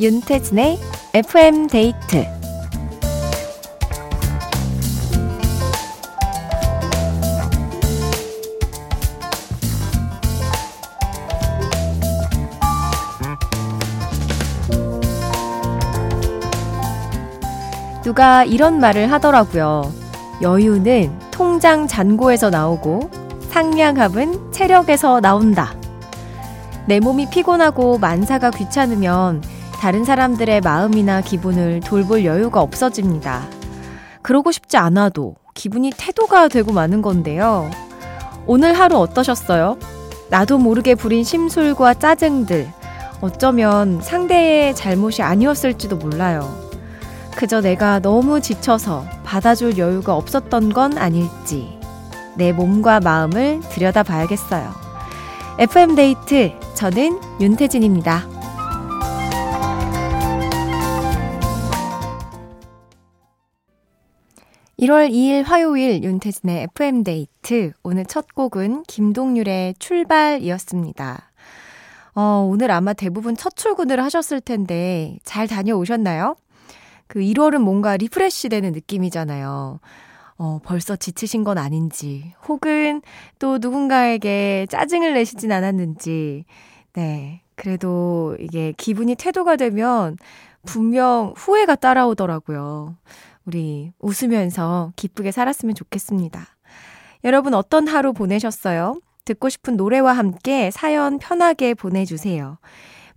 윤태진의 FM 데이트 누가 이런 말을 하더라고요. 여유는 통장 잔고에서 나오고 상냥함은 체력에서 나온다. 내 몸이 피곤하고 만사가 귀찮으면 다른 사람들의 마음이나 기분을 돌볼 여유가 없어집니다. 그러고 싶지 않아도 기분이 태도가 되고 마는 건데요. 오늘 하루 어떠셨어요? 나도 모르게 부린 심술과 짜증들. 어쩌면 상대의 잘못이 아니었을지도 몰라요. 그저 내가 너무 지쳐서 받아줄 여유가 없었던 건 아닐지 내 몸과 마음을 들여다 봐야겠어요. FM데이트, 저는 윤태진입니다. 1월 2일 화요일 윤태진의 FM데이트. 오늘 첫 곡은 김동률의 출발이었습니다. 어, 오늘 아마 대부분 첫 출근을 하셨을 텐데 잘 다녀오셨나요? 그 1월은 뭔가 refresh 되는 느낌이잖아요. 어, 벌써 지치신 건 아닌지, 혹은 또 누군가에게 짜증을 내시진 않았는지, 네. 그래도 이게 기분이 태도가 되면 분명 후회가 따라오더라고요. 우리 웃으면서 기쁘게 살았으면 좋겠습니다. 여러분 어떤 하루 보내셨어요? 듣고 싶은 노래와 함께 사연 편하게 보내주세요.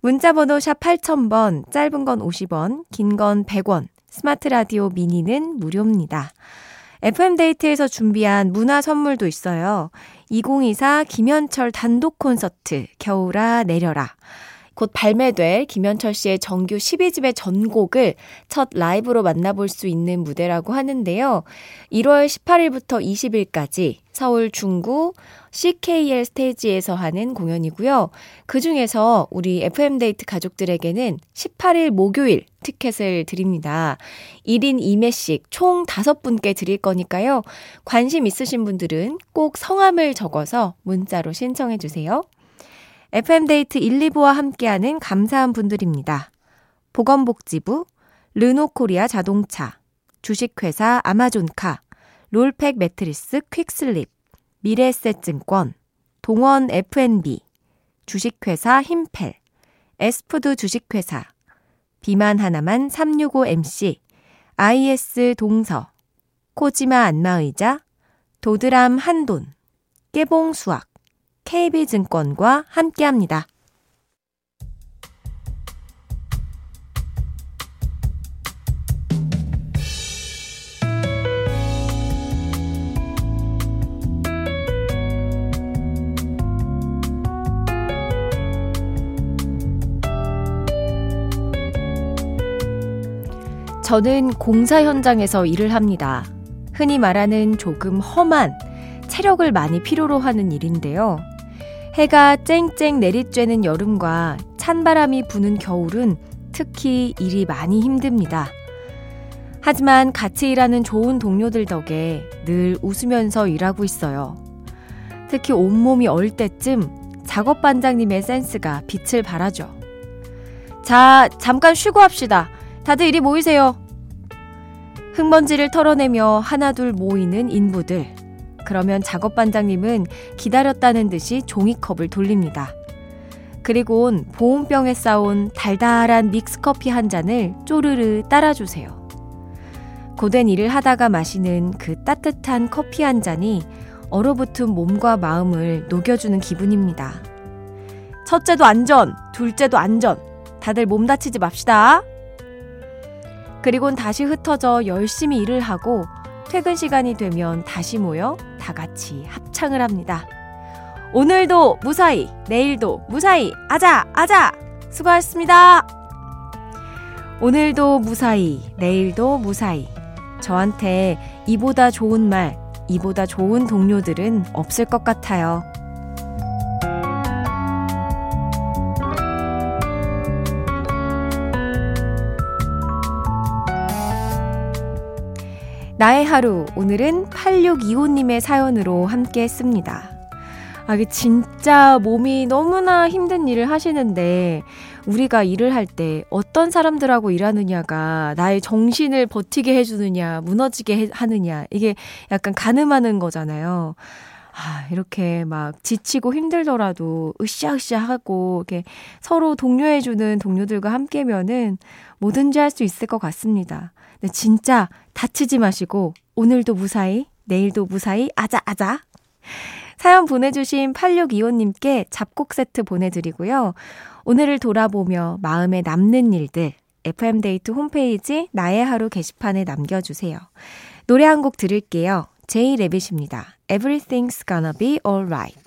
문자번호 샵 8000번, 짧은 건 50원, 긴 건 100원, 스마트 라디오 미니는 무료입니다. FM데이트에서 준비한 문화 선물도 있어요. 2024 김현철 단독 콘서트, 겨울아 내려라. 곧 발매될 김현철 씨의 정규 12집의 전곡을 첫 라이브로 만나볼 수 있는 무대라고 하는데요. 1월 18일부터 20일까지 서울 중구 CKL 스테이지에서 하는 공연이고요. 그 중에서 우리 FM데이트 가족들에게는 18일 목요일 티켓을 드립니다. 1인 2매씩 총 5분께 드릴 거니까요. 관심 있으신 분들은 꼭 성함을 적어서 문자로 신청해 주세요. FM데이트 1, 2부와 함께하는 감사한 분들입니다. 보건복지부, 르노코리아 자동차, 주식회사 아마존카, 롤팩 매트리스 퀵슬립, 미래에셋증권, 동원 F&B, 주식회사 힘펠, 에스푸드 주식회사, 비만 하나만 365MC, IS 동서, 코지마 안마의자, 도드람 한돈, 깨봉 수학, KB증권과 함께합니다. 저는 공사 현장에서 일을 합니다. 흔히 말하는 조금 험한, 체력을 많이 필요로 하는 일인데요. 해가 쨍쨍 내리쬐는 여름과 찬바람이 부는 겨울은 특히 일이 많이 힘듭니다. 하지만 같이 일하는 좋은 동료들 덕에 늘 웃으면서 일하고 있어요. 특히 온몸이 얼 때쯤 작업 반장님의 센스가 빛을 발하죠. 자, 잠깐 쉬고 합시다. 다들 이리 모이세요. 흙먼지를 털어내며 하나둘 모이는 인부들. 그러면 작업 반장님은 기다렸다는 듯이 종이컵을 돌립니다. 그리곤 보온병에 싸온 달달한 믹스커피 한 잔을 쪼르르 따라주세요. 고된 일을 하다가 마시는 그 따뜻한 커피 한 잔이 얼어붙은 몸과 마음을 녹여주는 기분입니다. 첫째도 안전, 둘째도 안전. 다들 몸 다치지 맙시다. 그리곤 다시 흩어져 열심히 일을 하고 퇴근 시간이 되면 다시 모여 다 같이 합창을 합니다. 오늘도 무사히, 내일도 무사히, 아자, 아자! 수고하셨습니다! 오늘도 무사히, 내일도 무사히. 저한테 이보다 좋은 말, 이보다 좋은 동료들은 없을 것 같아요. 나의 하루, 오늘은 8625님의 사연으로 함께 했습니다. 아, 이게 진짜 몸이 너무나 힘든 일을 하시는데, 우리가 일을 할 때 어떤 사람들하고 일하느냐가 나의 정신을 버티게 해주느냐, 무너지게 해, 하느냐, 이게 약간 가늠하는 거잖아요. 아, 이렇게 막 지치고 힘들더라도 으쌰으쌰 하고, 이렇게 서로 독려해주는 동료들과 함께면은 뭐든지 할 수 있을 것 같습니다. 근데 진짜 다치지 마시고, 오늘도 무사히, 내일도 무사히, 아자, 아자. 사연 보내주신 8625님께 잡곡 세트 보내드리고요. 오늘을 돌아보며 마음에 남는 일들, FM데이트 홈페이지 나의 하루 게시판에 남겨주세요. 노래 한 곡 들을게요. 제이 레빗입니다. Everything's gonna be alright.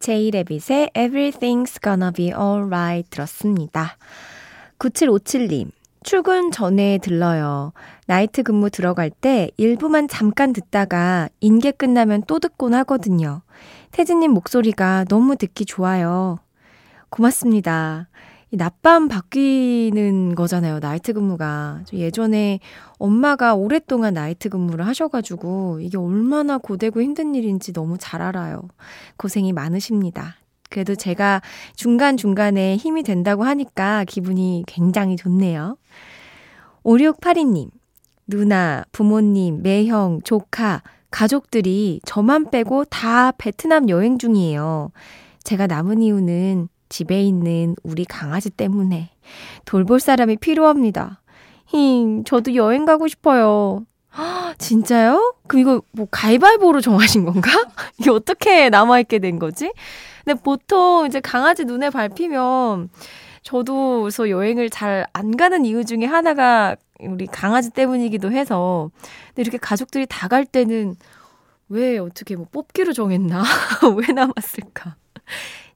제이 레빗의 Everything's gonna be alright 들었습니다. 9757님, 출근 전에 들러요. 나이트 근무 들어갈 때 일부만 잠깐 듣다가 인계 끝나면 또 듣곤 하거든요. 태진님 목소리가 너무 듣기 좋아요. 고맙습니다. 이 낮밤 바뀌는 거잖아요. 나이트 근무가. 예전에 엄마가 오랫동안 나이트 근무를 하셔가지고 이게 얼마나 고되고 힘든 일인지 너무 잘 알아요. 고생이 많으십니다. 그래도 제가 중간중간에 힘이 된다고 하니까 기분이 굉장히 좋네요. 5682님, 누나, 부모님, 매형, 조카, 가족들이 저만 빼고 다 베트남 여행 중이에요. 제가 남은 이유는 집에 있는 우리 강아지 때문에 돌볼 사람이 필요합니다. 힝, 저도 여행 가고 싶어요. 진짜요? 그럼 이거 뭐 가위바위보로 정하신 건가? 이게 어떻게 남아있게 된 거지? 근데 보통 이제 강아지 눈에 밟히면 저도 그래서 여행을 잘 안 가는 이유 중에 하나가 우리 강아지 때문이기도 해서 근데 이렇게 가족들이 다 갈 때는 왜 어떻게 뭐 뽑기로 정했나? 왜 남았을까?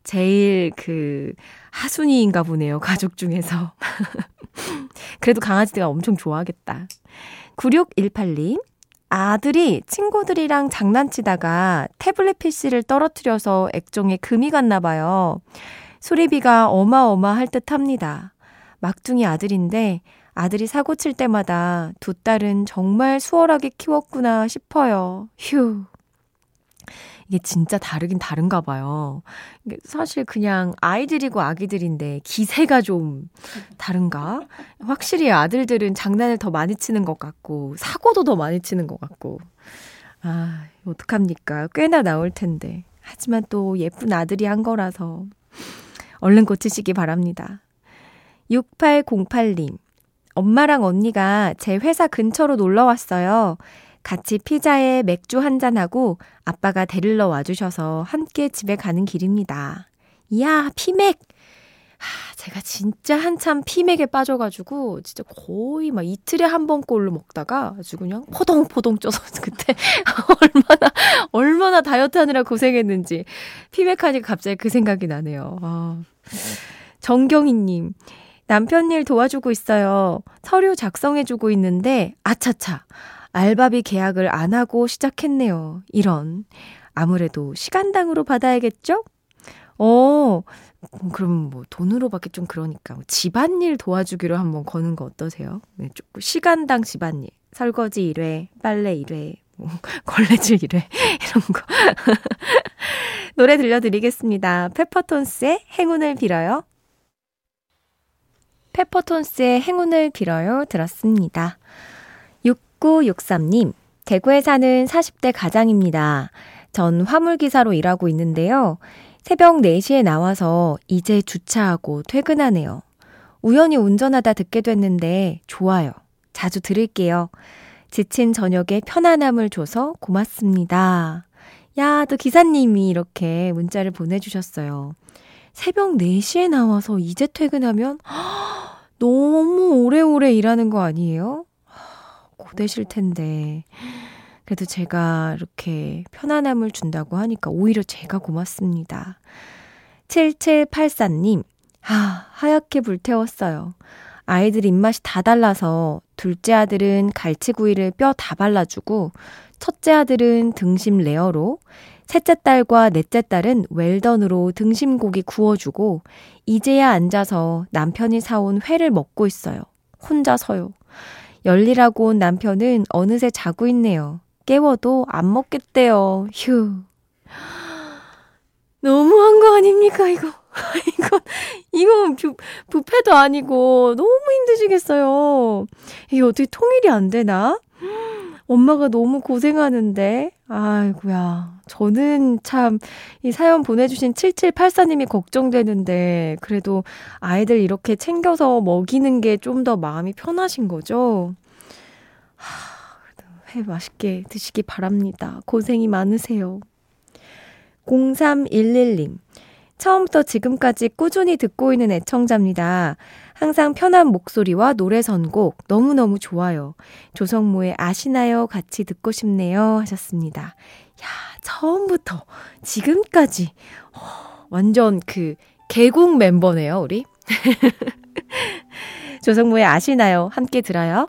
제일 그 하순이인가 보네요. 가족 중에서. 그래도 강아지가 엄청 좋아하겠다. 9618님. 아들이 친구들이랑 장난치다가 태블릿 PC를 떨어뜨려서 액정에 금이 갔나 봐요. 수리비가 어마어마할 듯 합니다. 막둥이 아들인데 아들이 사고 칠 때마다 두 딸은 정말 수월하게 키웠구나 싶어요. 휴. 이게 진짜 다르긴 다른가 봐요. 사실 그냥 아이들이고 아기들인데 기세가 좀 다른가? 확실히 아들들은 장난을 더 많이 치는 것 같고, 사고도 더 많이 치는 것 같고. 아, 어떡합니까? 꽤나 나올 텐데. 하지만 또 예쁜 아들이 한 거라서 얼른 고치시기 바랍니다. 6808님. 엄마랑 언니가 제 회사 근처로 놀러 왔어요. 같이 피자에 맥주 한잔하고 아빠가 데리러 와주셔서 함께 집에 가는 길입니다. 이야, 피맥! 하, 제가 진짜 한참 피맥에 빠져가지고, 진짜 거의 막 이틀에 한 번 꼴로 먹다가 아주 그냥 포동포동 쪄서 그때 얼마나, 얼마나 다이어트 하느라 고생했는지. 피맥 하니까 갑자기 그 생각이 나네요. 아. 정경희님, 남편 일 도와주고 있어요. 서류 작성해주고 있는데, 아차차. 알바비 계약을 안 하고 시작했네요. 이런. 아무래도 시간당으로 받아야겠죠? 어, 그럼 뭐 돈으로 받기 좀 그러니까 뭐 집안일 도와주기로 한번 거는 거 어떠세요? 네, 조금 시간당 집안일. 설거지 1회, 빨래 1회, 뭐 걸레질 1회 이런 거. 노래 들려드리겠습니다. 페퍼톤스의 행운을 빌어요. 페퍼톤스의 행운을 빌어요 들었습니다. 6963님, 대구에 사는 40대 가장입니다. 전 화물기사로 일하고 있는데요. 새벽 4시에 나와서 이제 주차하고 퇴근하네요. 우연히 운전하다 듣게 됐는데 좋아요. 자주 들을게요. 지친 저녁에 편안함을 줘서 고맙습니다. 야, 또 기사님이 이렇게 문자를 보내주셨어요. 새벽 4시에 나와서 이제 퇴근하면 너무 오래오래 일하는 거 아니에요? 고되실 텐데. 그래도 제가 이렇게 편안함을 준다고 하니까 오히려 제가 고맙습니다. 7784님, 아, 하얗게 불태웠어요. 아이들 입맛이 다 달라서 둘째 아들은 갈치구이를 뼈 다 발라주고 첫째 아들은 등심 rare로 셋째 딸과 넷째 딸은 well-done으로 등심고기 구워주고 이제야 앉아서 남편이 사온 회를 먹고 있어요. 혼자서요. 열일하고 온 남편은 어느새 자고 있네요. 깨워도 안 먹겠대요. 휴. 너무한 거 아닙니까, 이거? 이건, 이건 뷔, 뷔페도 아니고 너무 힘드시겠어요. 이게 어떻게 통일이 안 되나? 엄마가 너무 고생하는데. 아이고야. 저는 참, 이 사연 보내주신 7784님이 걱정되는데, 그래도 아이들 이렇게 챙겨서 먹이는 게 좀 더 마음이 편하신 거죠? 하, 회 맛있게 드시기 바랍니다. 고생이 많으세요. 0311님. 처음부터 지금까지 꾸준히 듣고 있는 애청자입니다. 항상 편한 목소리와 노래 선곡 너무너무 좋아요. 조성모의 아시나요? 같이 듣고 싶네요. 하셨습니다. 야, 처음부터 지금까지 어, 완전 그 개국 멤버네요, 우리. 조성모의 아시나요? 함께 들어요.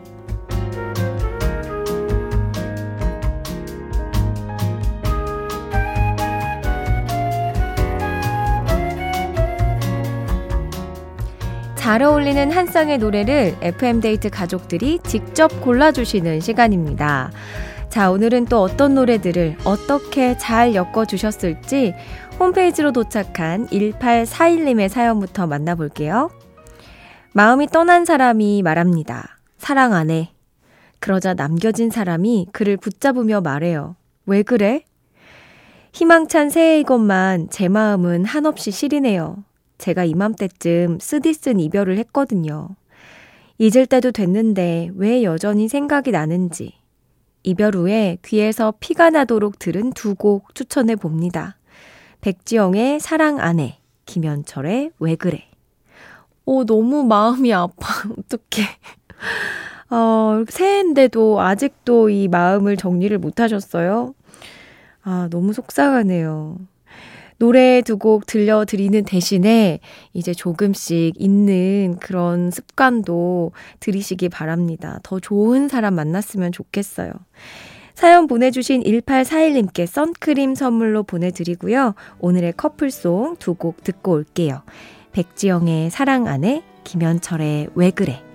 잘 어울리는 한 쌍의 노래를 FM데이트 가족들이 직접 골라주시는 시간입니다. 자, 오늘은 또 어떤 노래들을 어떻게 잘 엮어주셨을지 홈페이지로 도착한 1841님의 사연부터 만나볼게요. 마음이 떠난 사람이 말합니다. 사랑 안 해. 그러자 남겨진 사람이 그를 붙잡으며 말해요. 왜 그래? 희망찬 새해이건만 제 마음은 한없이 시리네요. 제가 이맘때쯤 쓰디쓴 이별을 했거든요. 잊을 때도 됐는데 왜 여전히 생각이 나는지. 이별 후에 귀에서 피가 나도록 들은 두 곡 추천해 봅니다. 백지영의 사랑 안해, 김현철의 왜 그래. 오, 너무 마음이 아파. 어떡해. 어, 새해인데도 아직도 이 마음을 정리를 못 하셨어요? 아, 너무 속상하네요. 노래 두 곡 들려드리는 대신에 이제 조금씩 있는 그런 습관도 들이시기 바랍니다. 더 좋은 사람 만났으면 좋겠어요. 사연 보내주신 1841님께 선크림 선물로 보내드리고요. 오늘의 커플송 두 곡 듣고 올게요. 백지영의 사랑 안에 김현철의 왜 그래.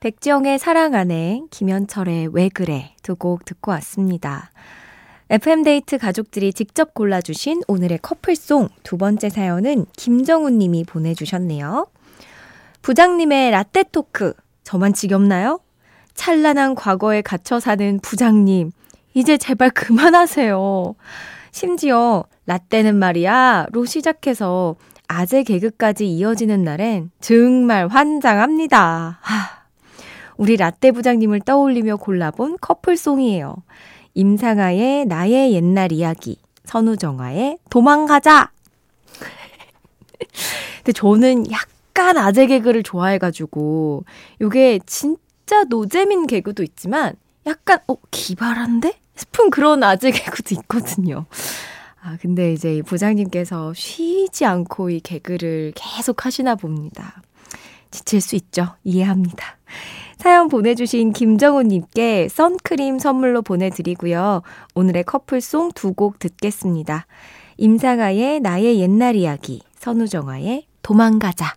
백지영의 사랑 안에 김현철의 왜 그래 두 곡 듣고 왔습니다. FM데이트 가족들이 직접 골라주신 오늘의 커플송 두 번째 사연은 김정훈 님이 보내주셨네요. 부장님의 라떼 토크, 저만 지겹나요? 찬란한 과거에 갇혀 사는 부장님, 이제 제발 그만하세요. 심지어 라떼는 말이야, 로 시작해서 아재 개그까지 이어지는 날엔 정말 환장합니다. 하. 우리 라떼 부장님을 떠올리며 골라본 커플송이에요. 임상아의 나의 옛날 이야기, 선우정아의 도망가자! 근데 저는 약간 아재 개그를 좋아해가지고, 요게 진짜 노잼인 개그도 있지만, 약간, 어, 기발한데? 싶은 그런 아재 개그도 있거든요. 아, 근데 이제 이 부장님께서 쉬지 않고 이 개그를 계속 하시나 봅니다. 지칠 수 있죠. 이해합니다. 사연 보내주신 김정우님께 선크림 선물로 보내드리고요. 오늘의 커플송 두 곡 듣겠습니다. 임상아의 나의 옛날 이야기, 선우정아의 도망가자.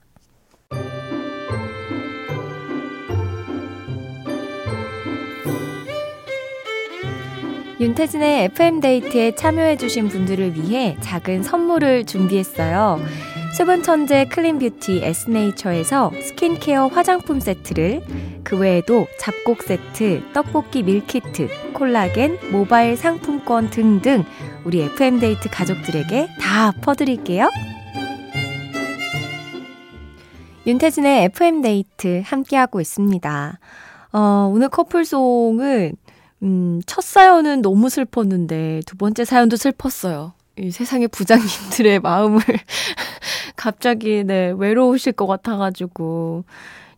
윤태진의 FM데이트에 참여해주신 분들을 위해 작은 선물을 준비했어요. 수분 천재 clean beauty 에스네이처에서 스킨케어 화장품 세트를 그 외에도 잡곡 세트, 떡볶이 밀키트, 콜라겐, 모바일 상품권 등등 우리 FM데이트 가족들에게 다 퍼드릴게요. 윤태진의 FM데이트 함께하고 있습니다. 어, 오늘 커플송은, 음, 첫 사연은 너무 슬펐는데 두 번째 사연도 슬펐어요. 이 세상의 부장님들의 마음을 갑자기, 네, 외로우실 것 같아가지고.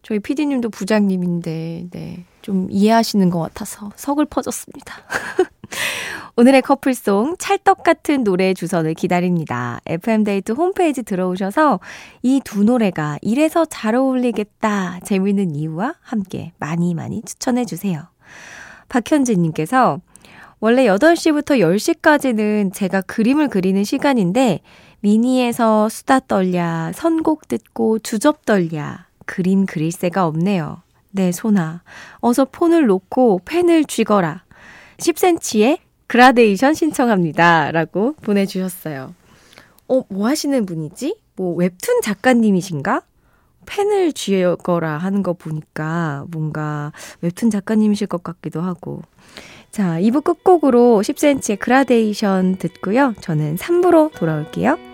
저희 피디님도 부장님인데, 네, 좀 이해하시는 것 같아서 석을 퍼졌습니다. 오늘의 커플송 찰떡 같은 노래 주선을 기다립니다. FM데이트 홈페이지 들어오셔서 이 두 노래가 이래서 잘 어울리겠다 재미있는 이유와 함께 많이 많이 추천해 주세요. 박현진님께서 원래 8시부터 10시까지는 제가 그림을 그리는 시간인데 미니에서 수다 떨랴, 선곡 듣고 주접 떨랴, 그림 그릴 새가 없네요. 네, 소나. 어서 폰을 놓고 펜을 쥐거라. 10cm의 그라데이션 신청합니다. 라고 보내주셨어요. 어, 뭐 하시는 분이지? 뭐 웹툰 작가님이신가? 펜을 쥐거라 하는 거 보니까 뭔가 웹툰 작가님이실 것 같기도 하고. 자, 2부 끝곡으로 10cm의 그라데이션 듣고요. 저는 3부로 돌아올게요.